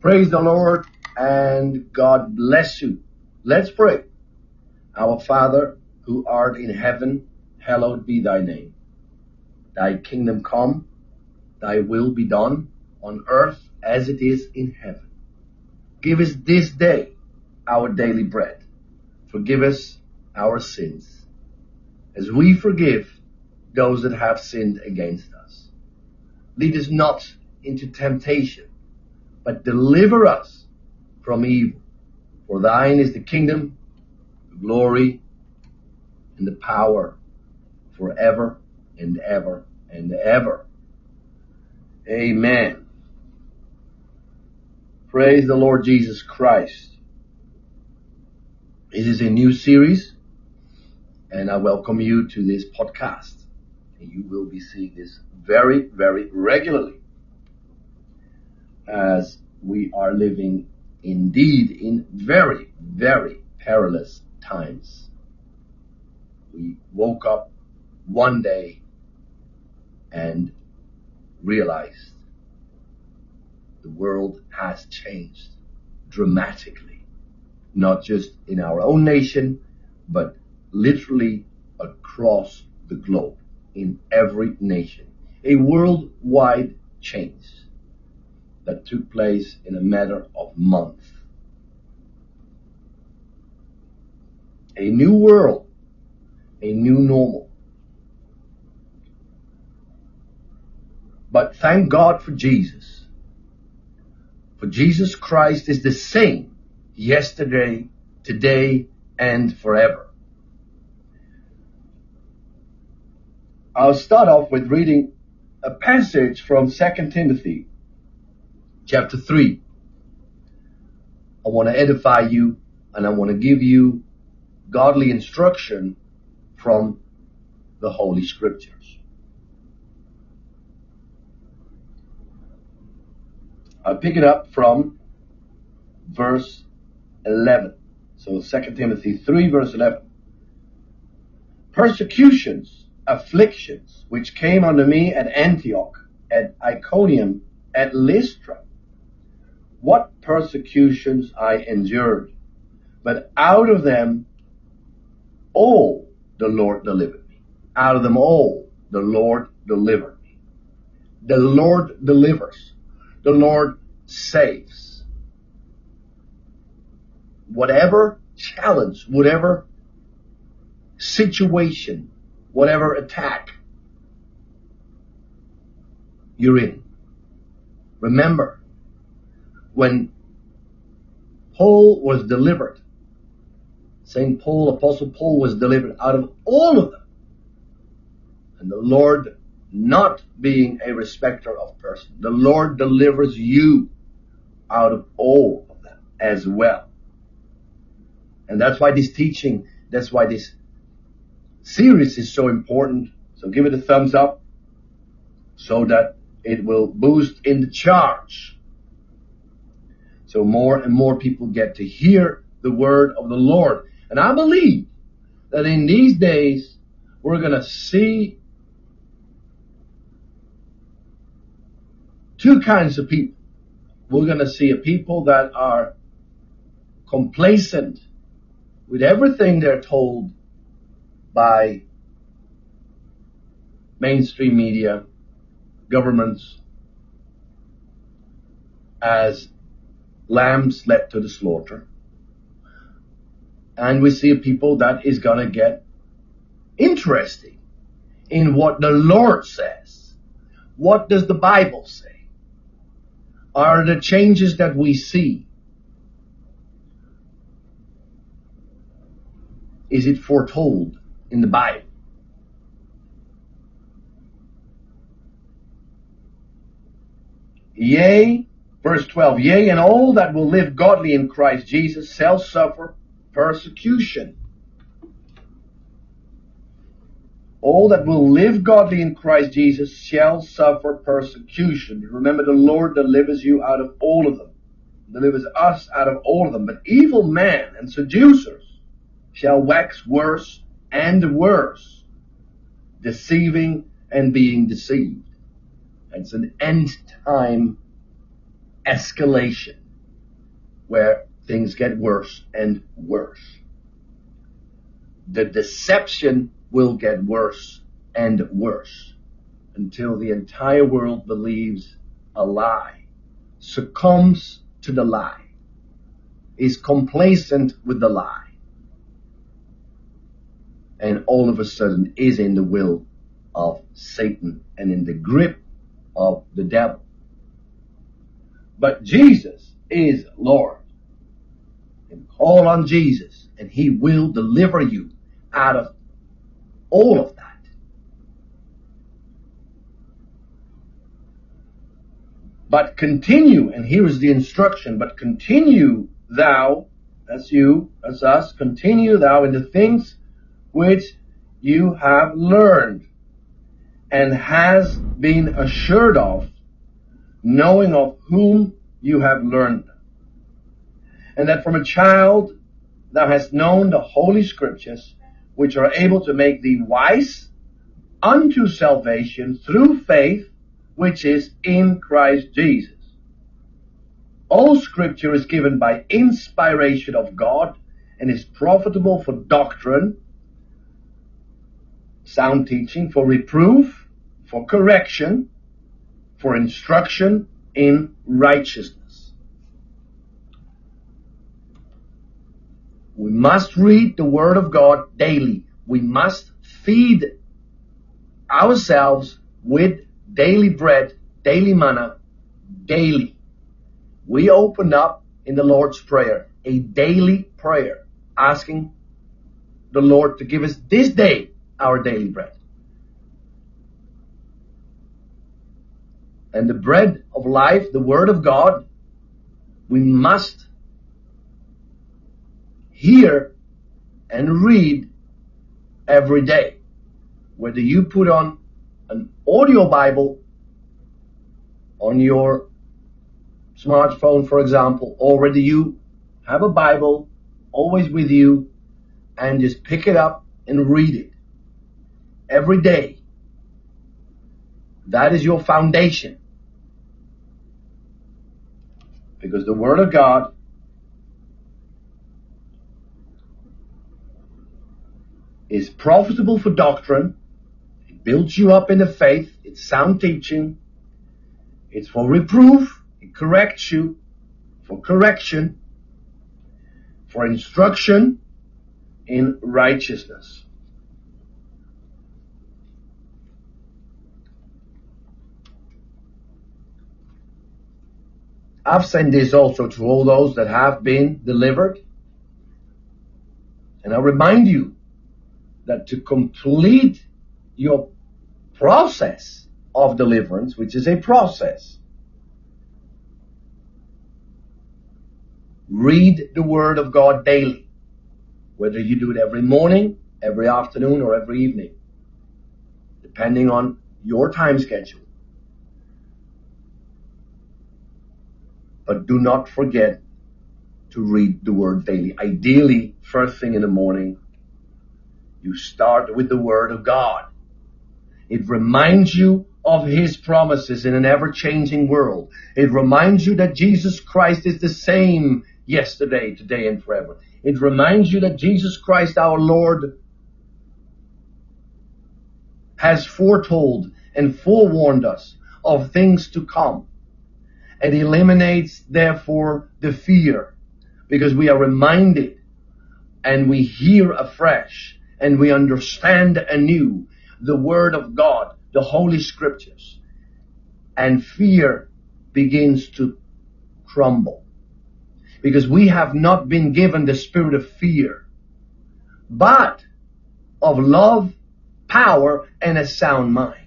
Praise the Lord and God bless you. Let's pray. Our Father who art in heaven, hallowed be thy name. Thy kingdom come, thy will be done on earth as it is in heaven. Give us this day our daily bread. Forgive us our sins as we forgive those that have sinned against us. Lead us not into temptation, but deliver us from evil. For thine is the kingdom, the glory, and the power forever and ever and ever. Amen. Praise the Lord Jesus Christ. This is a new series, and I welcome you to this podcast. You will be seeing this very, very regularly as we are living indeed in very, very perilous times. We woke up one day and realized the world has changed dramatically, not just in our own nation, but literally across the globe, in every nation. A worldwide change that took place in a matter of months. A new world, a new normal. But thank God for Jesus. For Jesus Christ is the same yesterday, today, and forever. I'll start off with reading a passage from 2 Timothy chapter 3. I want to edify you and I want to give you godly instruction from the Holy Scriptures. I'll pick it up from verse 11. So 2 Timothy 3 verse 11. Persecutions, afflictions, which came unto me at Antioch, at Iconium, at Lystra, what persecutions I endured. But out of them all the Lord delivered me. Out of them all the Lord delivered me. The Lord delivers. The Lord saves. Whatever challenge, whatever situation, whatever attack you're in, remember when Paul was delivered, St. Paul, Apostle Paul was delivered out of all of them. And the Lord not being a respecter of person, the Lord delivers you out of all of them as well. And that's why this teaching, that's why this series is so important. So give it a thumbs up so that it will boost in the charge so more and more people get to hear the word of the Lord. And I believe that in these days, we're going to see two kinds of people. We're going to see a people that are complacent with everything they're told by mainstream media, governments, as lambs led to the slaughter. And we see a people that is going to get interesting in what the Lord says. What does the Bible say? Are the changes that we see? Is it foretold in the Bible? Yea, Verse 12, Yea, and all that will live godly in Christ Jesus shall suffer persecution. All that will live godly in Christ Jesus shall suffer persecution. Remember, the Lord delivers you out of all of them, delivers us out of all of them. But evil men and seducers shall wax worse and worse, deceiving and being deceived. It's an end time escalation. where things get worse and worse. The deception will get worse and worse until the entire world believes a lie, succumbs to the lie, is complacent with the lie, and all of a sudden is in the will of Satan and in the grip of the devil. But Jesus is Lord. And call on Jesus and he will deliver you out of all of that. But continue, and here is the instruction, but continue thou, that's you, that's us, continue thou in the things which you have learned and has been assured of, knowing of whom you have learned. And that from a child thou hast known the holy scriptures, which are able to make thee wise unto salvation through faith, which is in Christ Jesus. All scripture is given by inspiration of God and is profitable for doctrine, sound teaching, for reproof, for correction, for instruction in righteousness. We must read the Word of God daily. We must feed ourselves with daily bread, daily manna, daily. We opened up in the Lord's Prayer a daily prayer asking the Lord to give us this day our daily bread. And the bread of life, the Word of God, we must hear and read every day. Whether you put on an audio Bible on your smartphone, for example, or whether you have a Bible always with you and just pick it up and read it every day. That is your foundation. Because the Word of God is profitable for doctrine, It builds you up in the faith. It's sound teaching. It's for reproof. It corrects you for correction, for instruction in righteousness. I've sent this also to all those that have been delivered. And I remind you that to complete your process of deliverance, which is a process. Read the Word of God daily, whether you do it every morning, every afternoon, or every evening, depending on your time schedule. But do not forget to read the Word daily. Ideally, first thing in the morning, you start with the Word of God. It reminds you of His promises in an ever-changing world. It reminds you that Jesus Christ is the same yesterday, today, and forever. It reminds you that Jesus Christ our Lord has foretold and forewarned us of things to come. And eliminates, therefore, the fear because we are reminded and we hear afresh and we understand anew the Word of God, the Holy Scriptures, and fear begins to crumble. Because we have not been given the spirit of fear, but of love, power, and a sound mind.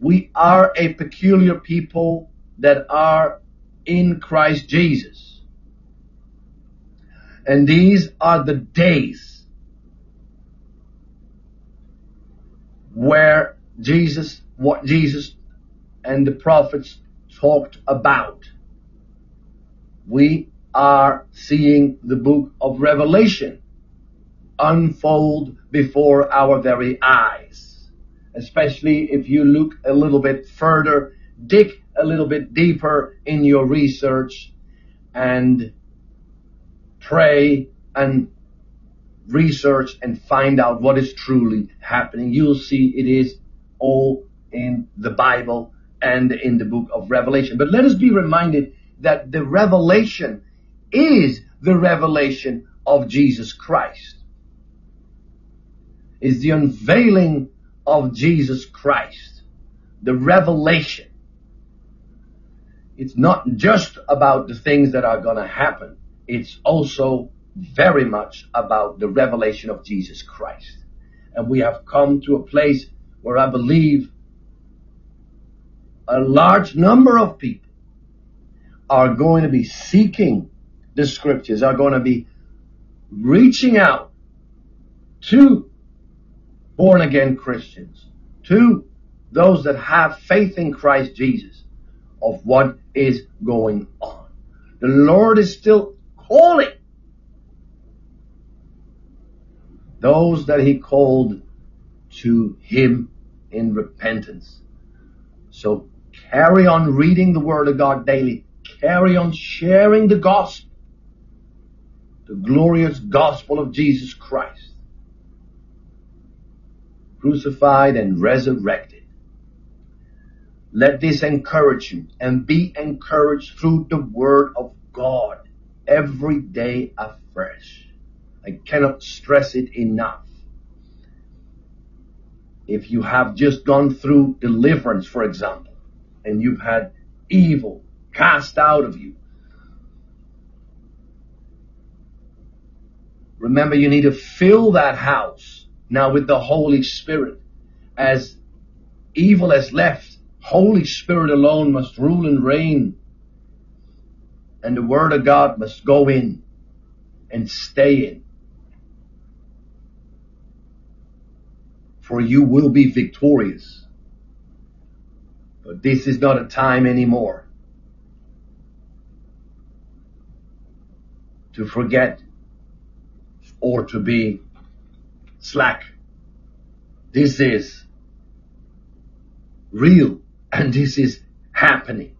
We are a peculiar people that are in Christ Jesus. And these are the days where Jesus, what Jesus and the prophets talked about. We are seeing the book of Revelation unfold before our very eyes. Especially if you look a little bit further, dig a little bit deeper in your research, and pray and research and find out what is truly happening. You'll see it is all in the Bible and in the book of Revelation. But let us be reminded that the revelation is the revelation of Jesus Christ. Is the unveiling of Jesus Christ. The revelation. It's not just about the things that are gonna happen. It's also very much about the revelation of Jesus Christ. And we have come to a place where I believe a large number of people are going to be seeking the scriptures, are going to be reaching out to born again Christians, to those that have faith in Christ Jesus of what is going on. The Lord is still calling those that he called to him in repentance. So carry on reading the word of God daily. Carry on sharing the gospel. The glorious gospel of Jesus Christ. Crucified and resurrected. Let this encourage you and be encouraged through the word of God every day afresh. I cannot stress it enough. If you have just gone through deliverance, for example, and you've had evil cast out of you, remember you need to fill that house now with the Holy Spirit. As evil has left, Holy Spirit alone must rule and reign. And the Word of God must go in and stay in. For you will be victorious. But this is not a time anymore to forget or to be slack. This is real and this is happening.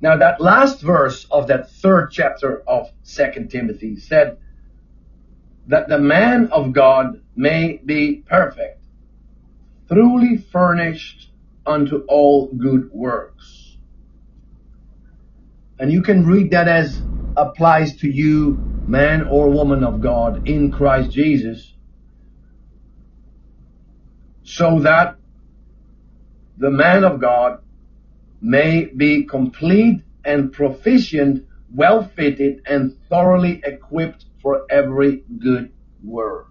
Now that last verse of that third chapter of Second Timothy said that the man of God may be perfect, truly furnished unto all good works. And you can read that as applies to you, man or woman of God in Christ Jesus, so that the man of God may be complete and proficient, well fitted and thoroughly equipped for every good work.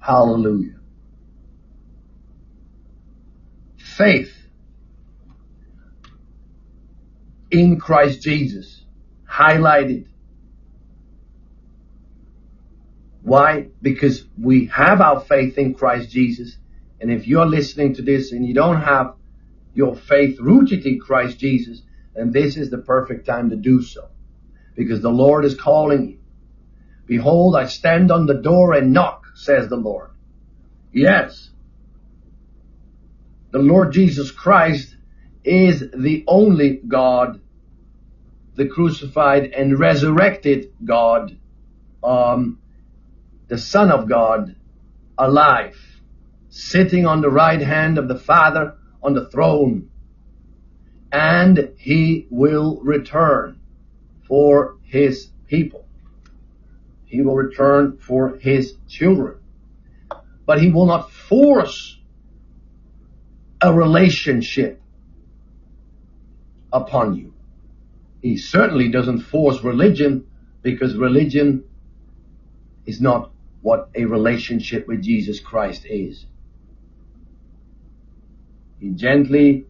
Hallelujah. Faith in Christ Jesus highlighted Why? Because we have our faith in Christ Jesus. And if you're listening to this and you don't have your faith rooted in Christ Jesus, then this is the perfect time to do so. Because the Lord is calling you. Behold, I stand on the door and knock, says the Lord. Yes. The Lord Jesus Christ is the only God, the crucified and resurrected God, um, the Son of God alive, sitting on the right hand of the Father on the throne. And he will return for his people. He will return for his children. But he will not force a relationship upon you. He certainly doesn't force religion because religion is not what a relationship with Jesus Christ is. He gently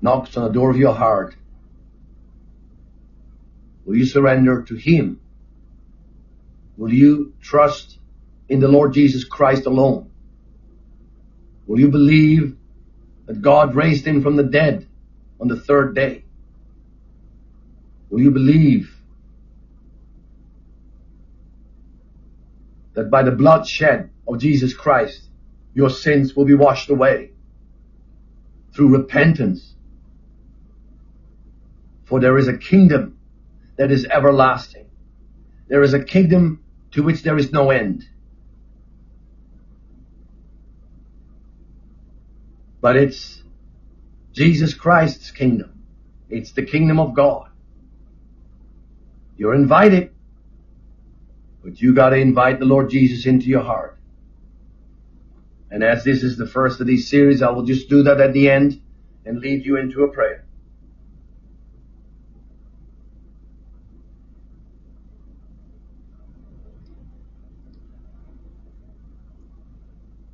knocks on the door of your heart. Will you surrender to Him? Will you trust in the Lord Jesus Christ alone? Will you believe that God raised Him from the dead on the third day? Will you believe that by the blood shed of Jesus Christ, your sins will be washed away through repentance. For there is a kingdom that is everlasting. There is a kingdom to which there is no end. But it's Jesus Christ's kingdom. It's the kingdom of God. You're invited, but you gotta invite the Lord Jesus into your heart. And as this is the first of these series, I will just do that at the end and lead you into a prayer.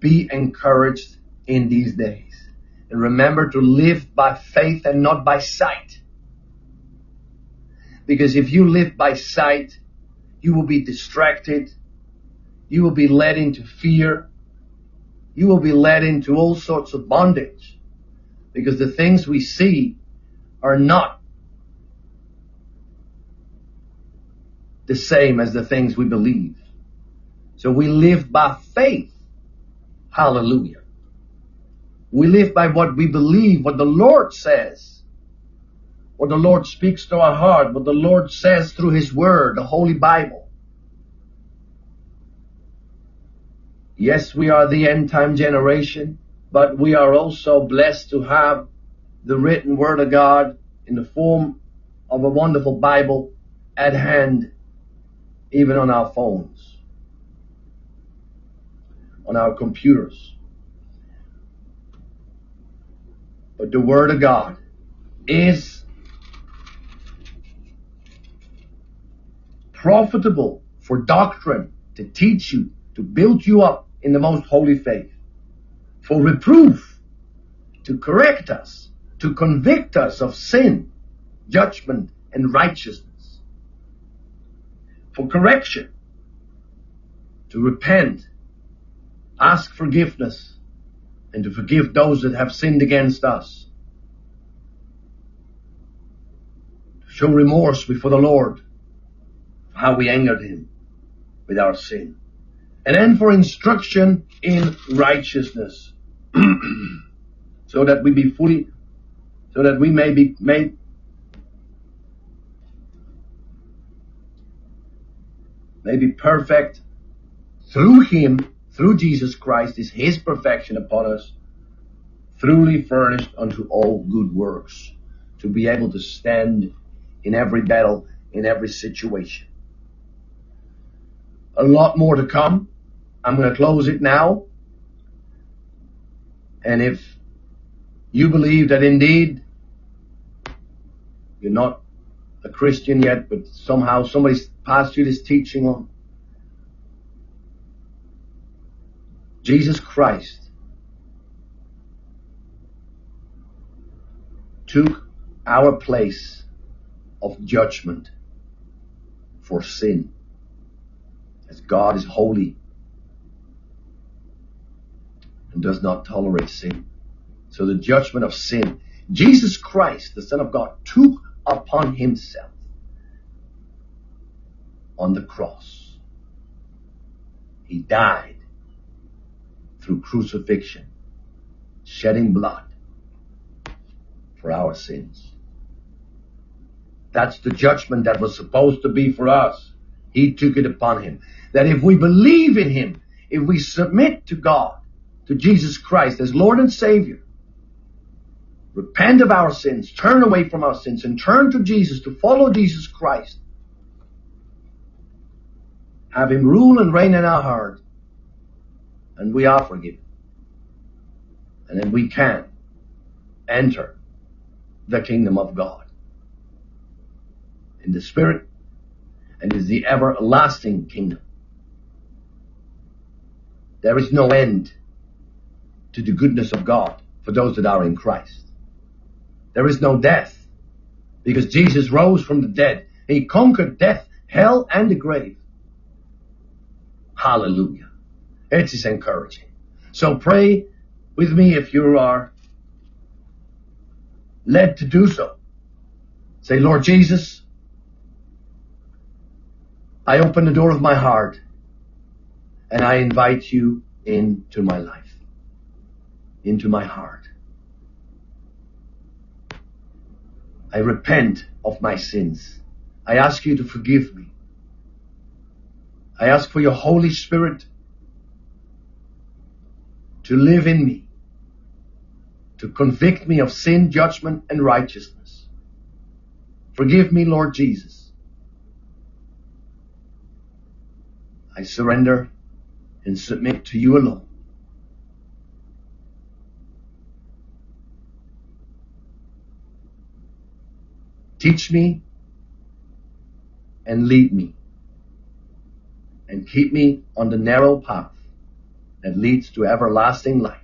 Be encouraged in these days. And remember to live by faith and not by sight. Because if you live by sight, you will be distracted. You will be led into fear. You will be led into all sorts of bondage. Because the things we see are not the same as the things we believe. So we live by faith. Hallelujah. We live by what we believe, what the Lord says. What the Lord speaks to our heart, what the Lord says through His Word, the Holy Bible. Yes, we are the end time generation, but we are also blessed to have the written Word of God in the form of a wonderful Bible at hand, even on our phones, on our computers. But the Word of God is profitable for doctrine, to teach you, to build you up in the most holy faith, for reproof, to correct us, to convict us of sin, judgment, and righteousness, for correction, to repent, ask forgiveness, and to forgive those that have sinned against us. To show remorse before the Lord for how we angered Him with our sin. And then for instruction in righteousness. so that we be fully, so that we may be made may be perfect through Him through Jesus Christ is his perfection upon us, truly furnished unto all good works, to be able to stand in every battle, in every situation. A lot more to come. I'm going to close it now. And if you believe that indeed you're not a Christian yet, but somehow somebody's passed you this teaching on, Jesus Christ took our place of judgment for sin. As God is holy and does not tolerate sin. So the judgment of sin, Jesus Christ, the Son of God, took upon himself on the cross. He died through crucifixion, shedding blood for our sins. That's the judgment that was supposed to be for us. He took it upon him. That if we believe in him, if we submit to God, to Jesus Christ as Lord and Savior, repent of our sins, turn away from our sins, and turn to Jesus to follow Jesus Christ, have him rule and reign in our heart, and we are forgiven. And then we can enter the kingdom of God in the spirit and is the everlasting kingdom. There is no end to the goodness of God for those that are in Christ. There is no death because Jesus rose from the dead. He conquered death, hell, and the grave. Hallelujah. It is encouraging. So pray with me if you are led to do so. Say, Lord Jesus, I open the door of my heart and I invite you into my life, into my heart. I repent of my sins. I ask you to forgive me. I ask for your Holy Spirit to live in me, to convict me of sin, judgment, and righteousness. Forgive me, Lord Jesus. I surrender and submit to you alone. Teach me and lead me and keep me on the narrow path that leads to everlasting life.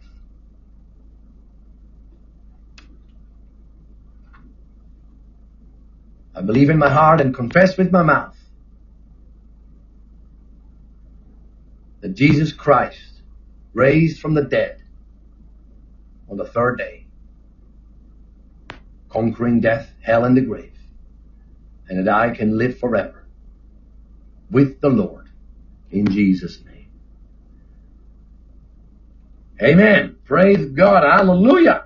I believe in my heart and confess with my mouth that Jesus Christ raised from the dead on the third day, conquering death, hell, and the grave, and that I can live forever with the Lord in Jesus' name. Amen. Praise God. Hallelujah.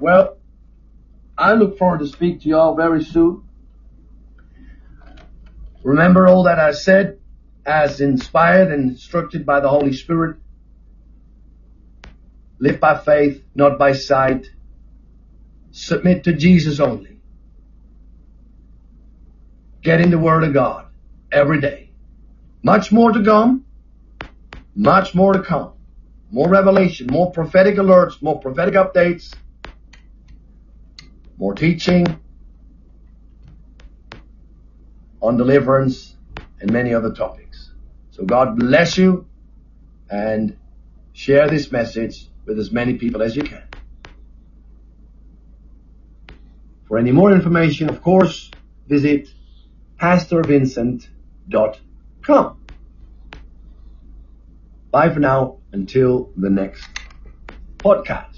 Well, I look forward to speak to you all very soon. Remember all that I said as inspired and instructed by the Holy Spirit. Live by faith, not by sight. Submit to Jesus only. Get in the Word of God every day. Much more to come. Much more to come. More revelation, more prophetic alerts, more prophetic updates, more teaching on deliverance and many other topics. So God bless you and share this message with as many people as you can. For any more information, of course, visit pastorvincent.com. Bye for now until the next podcast.